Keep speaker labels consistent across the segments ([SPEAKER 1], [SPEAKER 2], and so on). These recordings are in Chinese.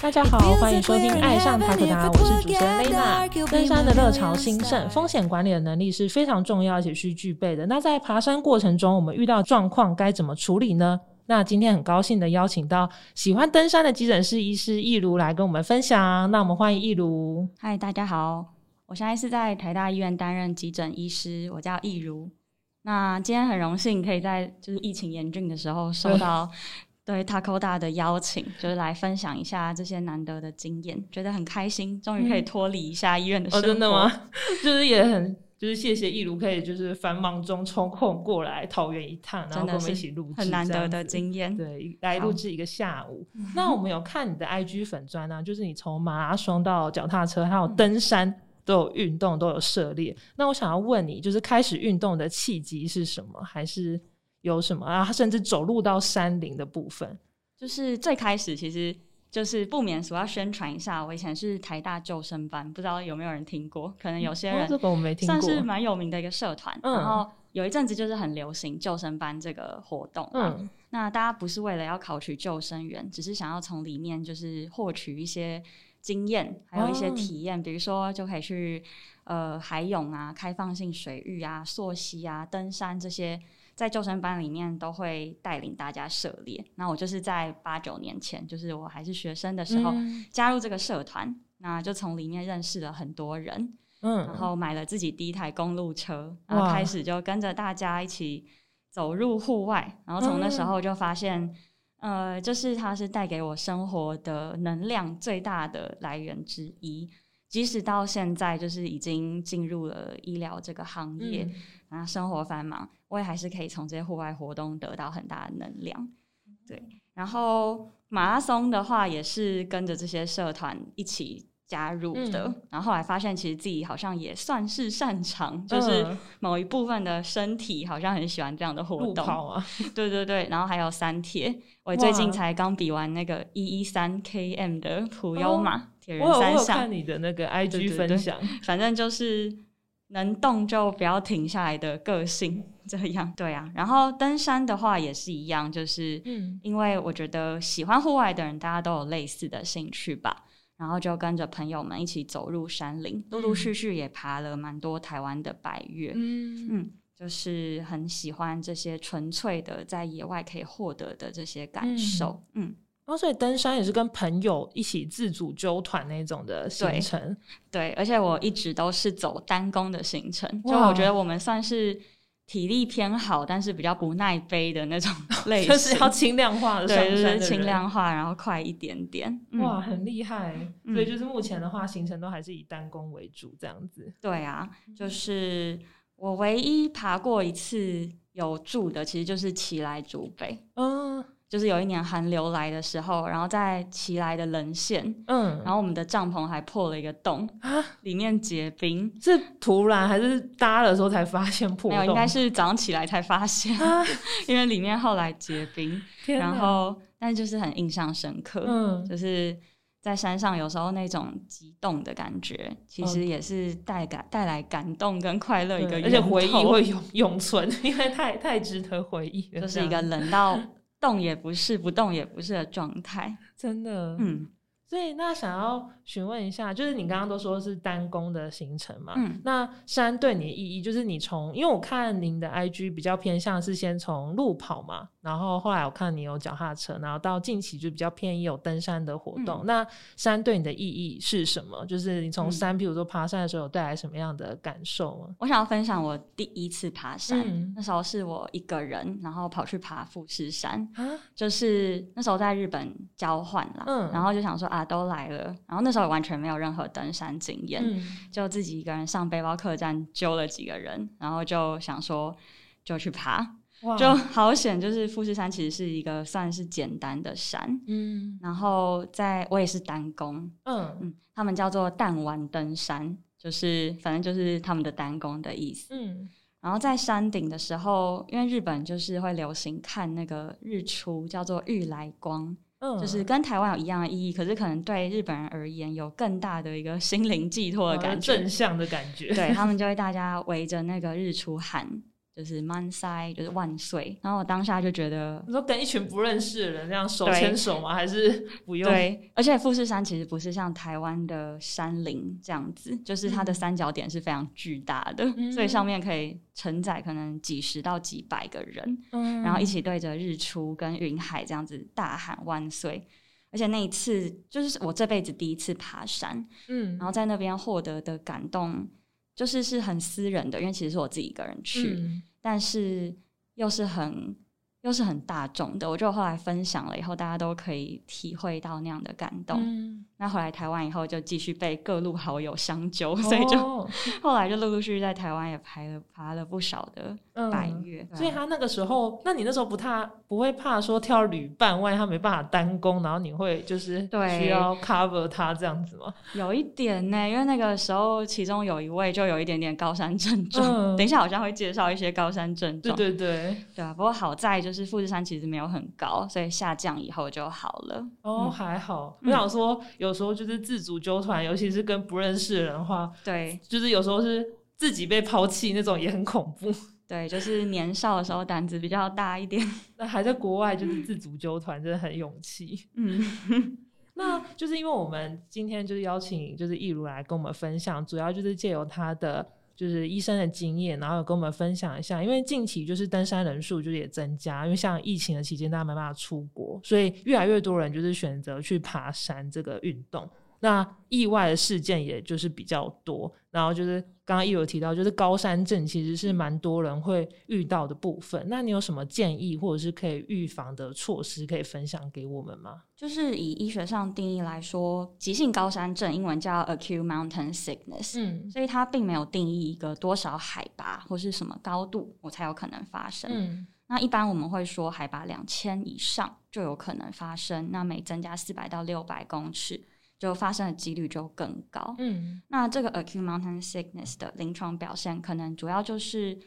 [SPEAKER 1] 大家好，欢迎收听《爱上塔克达》，我是主持人雷娜。登山的热潮兴盛，风险管理的能力是非常重要而且需具备的。那在爬山过程中，我们遇到状况该怎么处理呢？那今天很高兴的邀请到喜欢登山的急诊室医师易如来跟我们分享。那我们欢迎易如。
[SPEAKER 2] 嗨，大家好，我现在是在台大医院担任急诊医师，我叫易如。那今天很荣幸可以在就是疫情严峻的时候收到对 Taco 大的邀请，就是来分享一下这些难得的经验，觉得很开心，终于可以脱离一下医院的生
[SPEAKER 1] 活。真的吗？就是也很就是谢谢易如可以就是繁忙中抽空过来桃园一趟，然后跟我们一起录制，
[SPEAKER 2] 很难得的经验。
[SPEAKER 1] 对，来录制一个下午。那我们有看你的 IG 粉砖呢，就是你从马拉松到脚踏车，还有登山。都有运动，都有涉猎。那我想要问你，就是开始运动的契机是什么？还是有什么啊？甚至走入到山林的部分，
[SPEAKER 2] 就是最开始其实就是不免俗要宣传一下。我以前是台大救生班，不知道有没有人听过？可能有些人
[SPEAKER 1] 这个我没听过，
[SPEAKER 2] 算是蛮有名的一个社团。然后有一阵子就是很流行救生班这个活动。嗯，那大家不是为了要考取救生员，只是想要从里面就是获取一些。经验还有一些体验，比如说就可以去呃海泳啊、开放性水域啊、溯溪啊、登山这些，在救生班里面都会带领大家涉猎。那我就是在八九年前，就是我还是学生的时候加入这个社团，那就从里面认识了很多人，嗯，然后买了自己第一台公路车，然后开始就跟着大家一起走入户外，然后从那时候就发现。呃，就是它是带给我生活的能量最大的来源之一。即使到现在，就是已经进入了医疗这个行业，啊，生活繁忙，我也还是可以从这些户外活动得到很大的能量。对，然后马拉松的话，也是跟着这些社团一起。加入的，然后后来发现，其实自己好像也算是擅长，就是某一部分的身体好像很喜欢这样的活动
[SPEAKER 1] 啊。
[SPEAKER 2] 对对对，然后还有三铁，我最近才刚比完那个一一三 km 的普优马铁人三项。
[SPEAKER 1] 看你的那个 IG 分享，
[SPEAKER 2] 反正就是能动就不要停下来的个性这样。对啊，然后登山的话也是一样，就是因为我觉得喜欢户外的人，大家都有类似的兴趣吧。然后就跟着朋友们一起走入山林，陆陆续续也爬了蛮多台湾的百越，嗯嗯，就是很喜欢这些纯粹的在野外可以获得的这些感受，嗯。
[SPEAKER 1] 然后所以登山也是跟朋友一起自主揪团那种的行程，
[SPEAKER 2] 对，而且我一直都是走单攻的行程，就我觉得我们算是。体力偏好，但是比较不耐背的那种 类型，
[SPEAKER 1] 就是要轻量化的，
[SPEAKER 2] 对，就是轻量化，然后快一点点。
[SPEAKER 1] 哇，很厉害！所以就是目前的话，行程都还是以单攻为主，这样子。
[SPEAKER 2] 对啊，就是我唯一爬过一次有住的，其实就是奇来竹北。嗯。就是有一年寒流来的时候，然后在奇来的棱线，嗯，然后我们的帐篷还破了一个洞啊，里面结冰，
[SPEAKER 1] 是突然还是搭的时候才发现破？
[SPEAKER 2] 没有，应该是早上起来才发现，因为里面后来结冰，然后但是就是很印象深刻，嗯，就是在山上有时候那种激动的感觉，其实也是带感带来感动跟快乐一个，
[SPEAKER 1] 而且回忆会永永存，因为太太值得回忆，
[SPEAKER 2] 就是一个冷到。动也不是，不动也不是的状态，
[SPEAKER 1] 真的，嗯。所以，那想要询问一下，就是你刚刚都说是单工的行程嘛？嗯，那山对你的意义，就是你从，因为我看您的 IG 比较偏向是先从路跑嘛，然后后来我看你有脚踏车，然后到近期就比较偏有登山的活动。那山对你的意义是什么？就是你从山，比如说爬山的时候，有带来什么样的感受吗？
[SPEAKER 2] 我想要分享我第一次爬山，那时候是我一个人，然后跑去爬富士山，就是那时候在日本交换啦，嗯，然后就想说啊。都来了，然后那时候完全没有任何登山经验，就自己一个人上背包客栈揪了几个人，然后就想说就去爬，就好险！就是富士山其实是一个算是简单的山，嗯，然后在我也是单工，嗯嗯，他们叫做弹丸登山，就是反正就是他们的单工的意思，嗯，然后在山顶的时候，因为日本就是会流行看那个日出，叫做日来光。嗯就是跟台湾有一样的意义，可是可能对日本人而言有更大的一个心灵寄托的感
[SPEAKER 1] 觉，正向的感觉。
[SPEAKER 2] 对 他们就会大家围着那个日出喊，就是万塞，就是万岁。然后我当下就觉得，
[SPEAKER 1] 你说跟一群不认识的人这样手牵手吗？还是不用？
[SPEAKER 2] 对，而且富士山其实不是像台湾的山林这样子，就是它的三角点是非常巨大的，所以上面可以承载可能几十到几百个人，然后一起对着日出跟云海这样子大喊万岁。而且那一次就是我这辈子第一次爬山，嗯，然后在那边获得的感动，就是是很私人的，因为其实是我自己一个人去。但是又是很又是很大众的，我就后来分享了以后，大家都可以体会到那样的感动。那回来台湾以后，就继续被各路好友相揪，所以就 后来就陆陆续续在台湾也拍了爬了不少的百越。
[SPEAKER 1] 所以他那个时候，那你那时候不怕不会怕说跳旅伴，万一他没办法单攻，然后你会就是需要 cover 他这样子吗？
[SPEAKER 2] 有一点呢，因为那个时候其中有一位就有一点点高山症状，等一下好像会介绍一些高山症状。
[SPEAKER 1] 对对对，
[SPEAKER 2] 对啊。不过好在就是富士山其实没有很高，所以下降以后就好了。
[SPEAKER 1] 哦，还好。我想说有。有时候就是自主纠团，尤其是跟不认识的人的话，
[SPEAKER 2] 对，
[SPEAKER 1] 就是有时候是自己被抛弃那种，也很恐怖。
[SPEAKER 2] 对，就是年少的时候胆子比较大一点，
[SPEAKER 1] 那还在国外就是自主纠团，真的很勇气。嗯，那就是因为我们今天就是邀请就是易如来跟我们分享，主要就是借由他的。就是医生的经验，然后跟我们分享一下。因为近期就是登山人数就是也增加，因为像疫情的期间大家没办法出国，所以越来越多人就是选择去爬山这个运动。那意外的事件也就是比较多，然后就是刚刚亦有提到，就是高山症其实是蛮多人会遇到的部分。那你有什么建议或者是可以预防的措施可以分享给我们吗？
[SPEAKER 2] 就是以医学上定义来说，急性高山症英文叫 acute mountain sickness，嗯，所以它并没有定义一个多少海拔或是什么高度我才有可能发生。嗯，那一般我们会说海拔两千以上就有可能发生，那每增加四百到六百公尺。就发生的几率就更高。嗯，那这个 acute mountain sickness 的临床表现，可能主要就是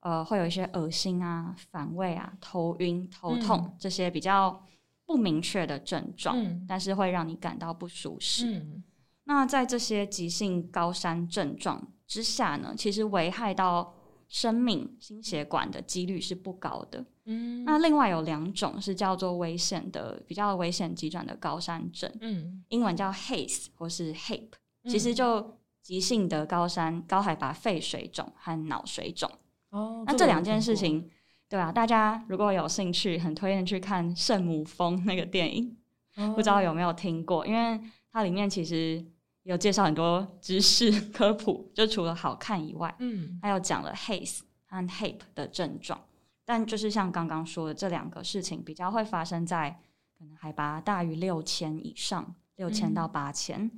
[SPEAKER 2] 呃，会有一些恶心啊、反胃啊、头晕、头痛这些比较不明确的症状，但是会让你感到不舒适。嗯那在这些急性高山症状之下呢，其实危害到。生命心血管的几率是不高的。嗯，那另外有两种是叫做危险的，比较危险急转的高山症。嗯，英文叫 haze 或是 HAPE，其实就急性的高山高海拔肺水肿和脑水肿。哦，那这两件事情，对啊？大家如果有兴趣，很推荐去看《圣母峰》那个电影，不知道有没有听过？因为它里面其实。有介绍很多知识科普，就除了好看以外，嗯，还有讲了 haze 和 hape 的症状。但就是像刚刚说的，这两个事情比较会发生在可能海拔大于六千以上，六千到八千，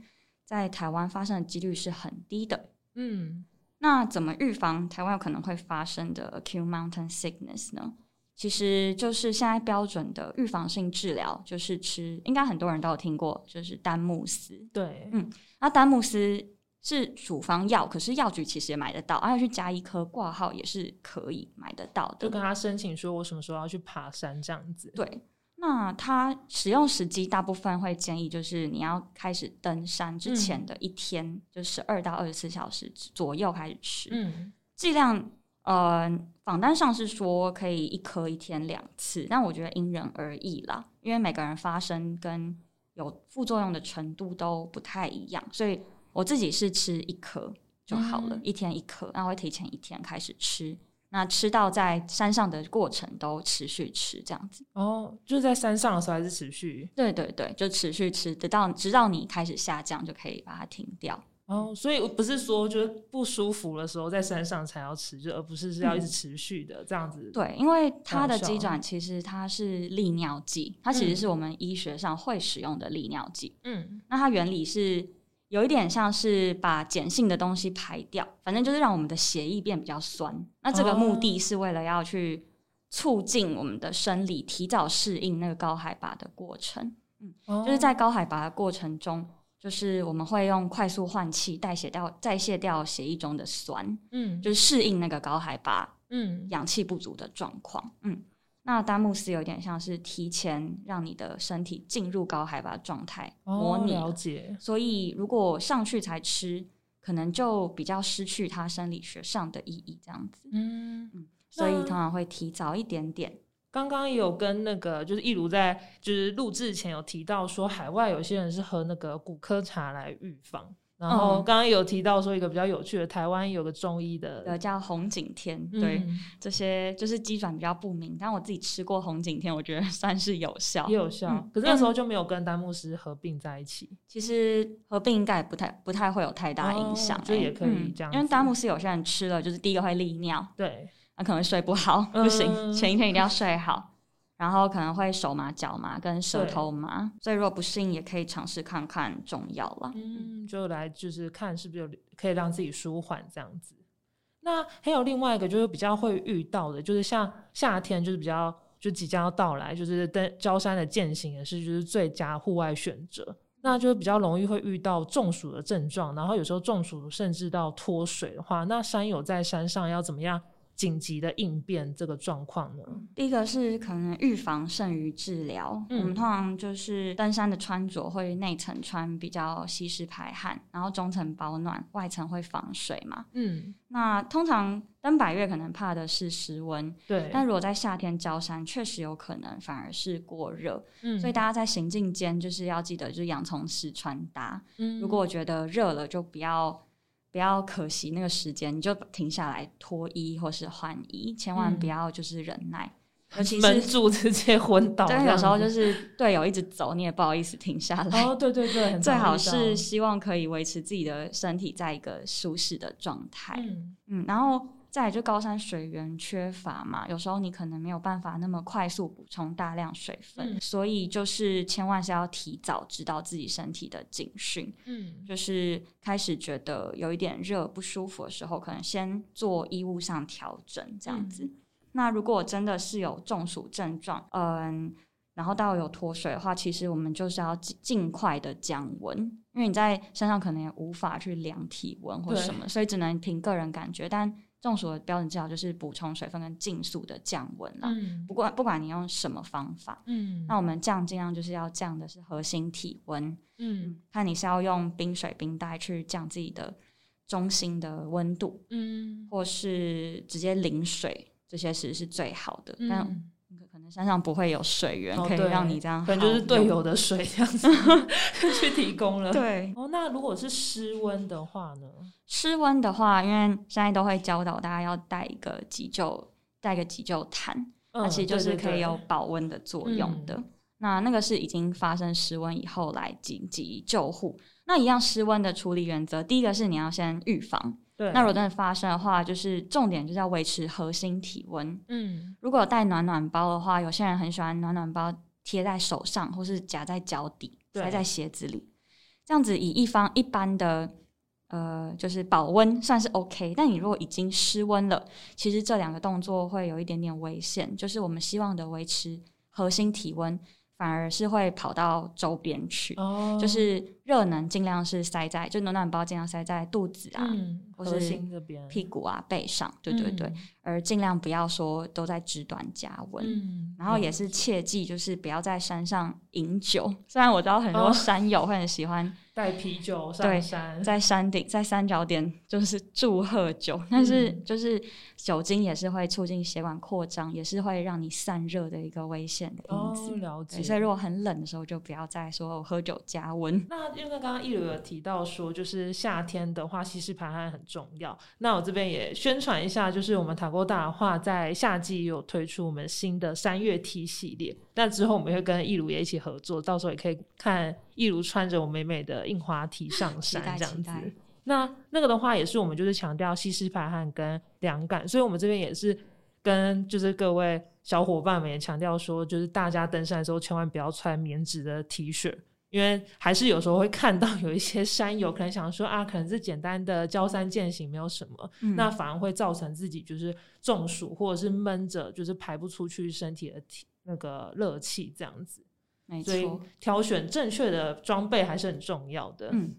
[SPEAKER 2] 在台湾发生的几率是很低的。嗯，那怎么预防台湾有可能会发生的 acute mountain sickness 呢？其实就是现在标准的预防性治疗，就是吃，应该很多人都有听过，就是丹木斯。
[SPEAKER 1] 对，
[SPEAKER 2] 嗯，那丹木斯是处方药，可是药局其实也买得到，而要去加一颗挂号也是可以买得到的。
[SPEAKER 1] 就跟他申请说，我什么时候要去爬山这样子。
[SPEAKER 2] 对，那他使用时机大部分会建议，就是你要开始登山之前的一天，就十二到二十四小时左右开始吃，嗯，剂量。呃，访单上是说可以一颗一天两次，但我觉得因人而异啦，因为每个人发生跟有副作用的程度都不太一样，所以我自己是吃一颗就好了，一天一颗，那会提前一天开始吃，那吃到在山上的过程都持续吃这样子。
[SPEAKER 1] 哦，就是在山上的时候还是持续？
[SPEAKER 2] 对对对，就持续吃，直到直到你开始下降就可以把它停掉。
[SPEAKER 1] 哦，所以不是说就是不舒服的时候在山上才要吃，就而不是是要一直持续的这样子。
[SPEAKER 2] 对，因为它的鸡转其实它是利尿剂，它其实是我们医学上会使用的利尿剂。嗯，那它原理是有一点像是把碱性的东西排掉，反正就是让我们的血液变比较酸。那这个目的是为了要去促进我们的生理提早适应那个高海拔的过程。嗯，就是在高海拔的过程中。就是我们会用快速换气代谢掉、代谢掉血液中的酸，嗯，就是适应那个高海拔，嗯，氧气不足的状况，嗯。那丹木斯有点像是提前让你的身体进入高海拔状态，模拟。
[SPEAKER 1] 了解。
[SPEAKER 2] 所以如果上去才吃，可能就比较失去它生理学上的意义，这样子。嗯嗯。所以通常会提早一点点。
[SPEAKER 1] 刚刚也有跟那个就是一如在就是录制前有提到说，海外有些人是喝那个骨科茶来预防。然后刚刚有提到说一个比较有趣的，台湾有个中医的，
[SPEAKER 2] 叫红景天，对，这些就是鸡转比较不明，但我自己吃过红景天，我觉得 算是有效，
[SPEAKER 1] 也有效。可是那时候就没有跟丹木斯合并在一起。
[SPEAKER 2] 其实合并应该也不太不太会有太大影响，
[SPEAKER 1] 就也可以这样。
[SPEAKER 2] 因为丹木斯有些人吃了，就是第一个会利尿，
[SPEAKER 1] 对，
[SPEAKER 2] 那可能睡不好，不行，前一天一定要睡好。然后可能会手麻、脚麻跟舌头麻，所以如果不适应，也可以尝试看看中药了。
[SPEAKER 1] 嗯，就来就是看是不是有可以让自己舒缓这样子。那还有另外一个就是比较会遇到的，就是像夏天就是比较就即将要到来，就是登焦山的践行也是就是最佳户外选择。那就是比较容易会遇到中暑的症状，然后有时候中暑甚至到脱水的话，那山友在山上要怎么样？紧急的应变这个状况呢？
[SPEAKER 2] 第一个是可能预防胜于治疗。我们通常就是登山的穿着会内层穿比较吸湿排汗，然后中层保暖，外层会防水嘛。嗯，那通常登百越可能怕的是室温，
[SPEAKER 1] 对。
[SPEAKER 2] 但如果在夏天焦山，确实有可能反而是过热。嗯，所以大家在行进间就是要记得就是洋葱式穿搭。嗯，如果我觉得热了，就不要。不要可惜那个时间，你就停下来脱衣或是换衣，千万不要就是忍耐，尤其是
[SPEAKER 1] 闷住直接昏倒。
[SPEAKER 2] 对，有时候就是队友一直走，你也不好意思停下来。
[SPEAKER 1] 哦，对对对，
[SPEAKER 2] 最好是希望可以维持自己的身体在一个舒适的状态。嗯嗯，然后。再就高山水源缺乏嘛，有时候你可能没有办法那么快速补充大量水分，所以就是千万是要提早知道自己身体的警讯。嗯，就是开始觉得有一点热不舒服的时候，可能先做衣物上调整这样子。那如果真的是有中暑症状，嗯，然后到有脱水的话，其实我们就是要尽尽快的降温，因为你在身上可能也无法去量体温或什么，所以只能凭个人感觉，但。中暑的标准治疗就是补充水分跟尽速的降温啦。嗯，不过不管你用什么方法，嗯，那我们降尽量就是要降的是核心体温。嗯，看你是要用冰水冰袋去降自己的中心的温度，嗯，或是直接淋水，这些其实是最好的。但可能山上不会有水源可以让你这样，
[SPEAKER 1] 可能就是队友的水 这样子 去提供了。
[SPEAKER 2] 对，
[SPEAKER 1] 哦，那如果是湿温的话呢？
[SPEAKER 2] 湿温的话，因为现在都会教导大家要带一个急救，带个急救毯，它其实就是可以有保温的作用的。那那个是已经发生失温以后来紧急救护。那一样失温的处理原则，第一个是你要先预防。那如果真的发生的话，就是重点就是要维持核心体温。嗯，如果有带暖暖包的话，有些人很喜欢暖暖包贴在手上，或是夹在脚底，塞在鞋子里，这样子以一方一般的呃就是保温算是 OK。但你如果已经失温了，其实这两个动作会有一点点危险，就是我们希望的维持核心体温。反而是会跑到周边去，就是热能尽量是塞在，就暖暖包尽量塞在肚子啊，或是屁股啊、背上，对对对，而尽量不要说都在肢端加温。然后也是切记，就是不要在山上饮酒。虽然我知道很多山友会很喜欢。
[SPEAKER 1] 带啤酒上山，
[SPEAKER 2] 在山顶，在三角点就是祝贺酒，但是就是酒精也是会促进血管扩张，也是会让你散热的一个危险的因子。
[SPEAKER 1] 了解。
[SPEAKER 2] 所以如果很冷的时候，就不要再说喝酒加温。
[SPEAKER 1] 那因为刚刚一如有提到说，就是夏天的话，吸湿排汗很重要。那我这边也宣传一下，就是我们塔沟大话在夏季有推出我们新的三月 T 系列。那之后我们会跟易如也一起合作，到时候也可以看易如穿着我美美的印花体上山这样子。那那个的话也是我们就是强调吸湿排汗跟凉感，所以我们这边也是跟就是各位小伙伴们也强调说，就是大家登山的时候千万不要穿棉质的 T 恤，因为还是有时候会看到有一些山友可能想说啊，可能是简单的焦山践行没有什么，那反而会造成自己就是中暑或者是闷着，就是排不出去身体的体。那个热气这样子，
[SPEAKER 2] 所以
[SPEAKER 1] 挑选正确的装备还是很重要的。嗯，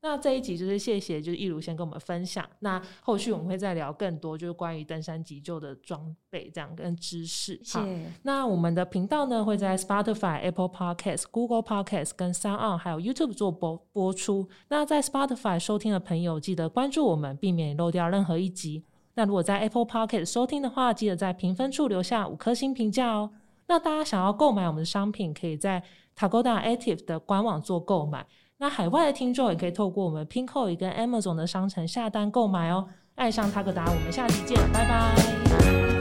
[SPEAKER 1] 那这一集就是谢谢，就是易如先跟我们分享。那后续我们会再聊更多，就是关于登山急救的装备这样跟知识。
[SPEAKER 2] 好，
[SPEAKER 1] 那我们的频道呢会在 Spotify、Apple Podcasts、Google Podcasts 跟 Sound 还有 YouTube 做播播出。那在 Spotify 收听的朋友，记得关注我们，避免漏掉任何一集。那如果在 Apple Podcast 收听的话，记得在评分处留下五颗星评价哦。那大家想要购买我们的商品，可以在 Tagoda Active 的官网做购买。那海外的听众也可以透过我们 Pinkoi 跟 Amazon 的商城下单购买哦。爱上 Tagoda，我们下期见，拜拜。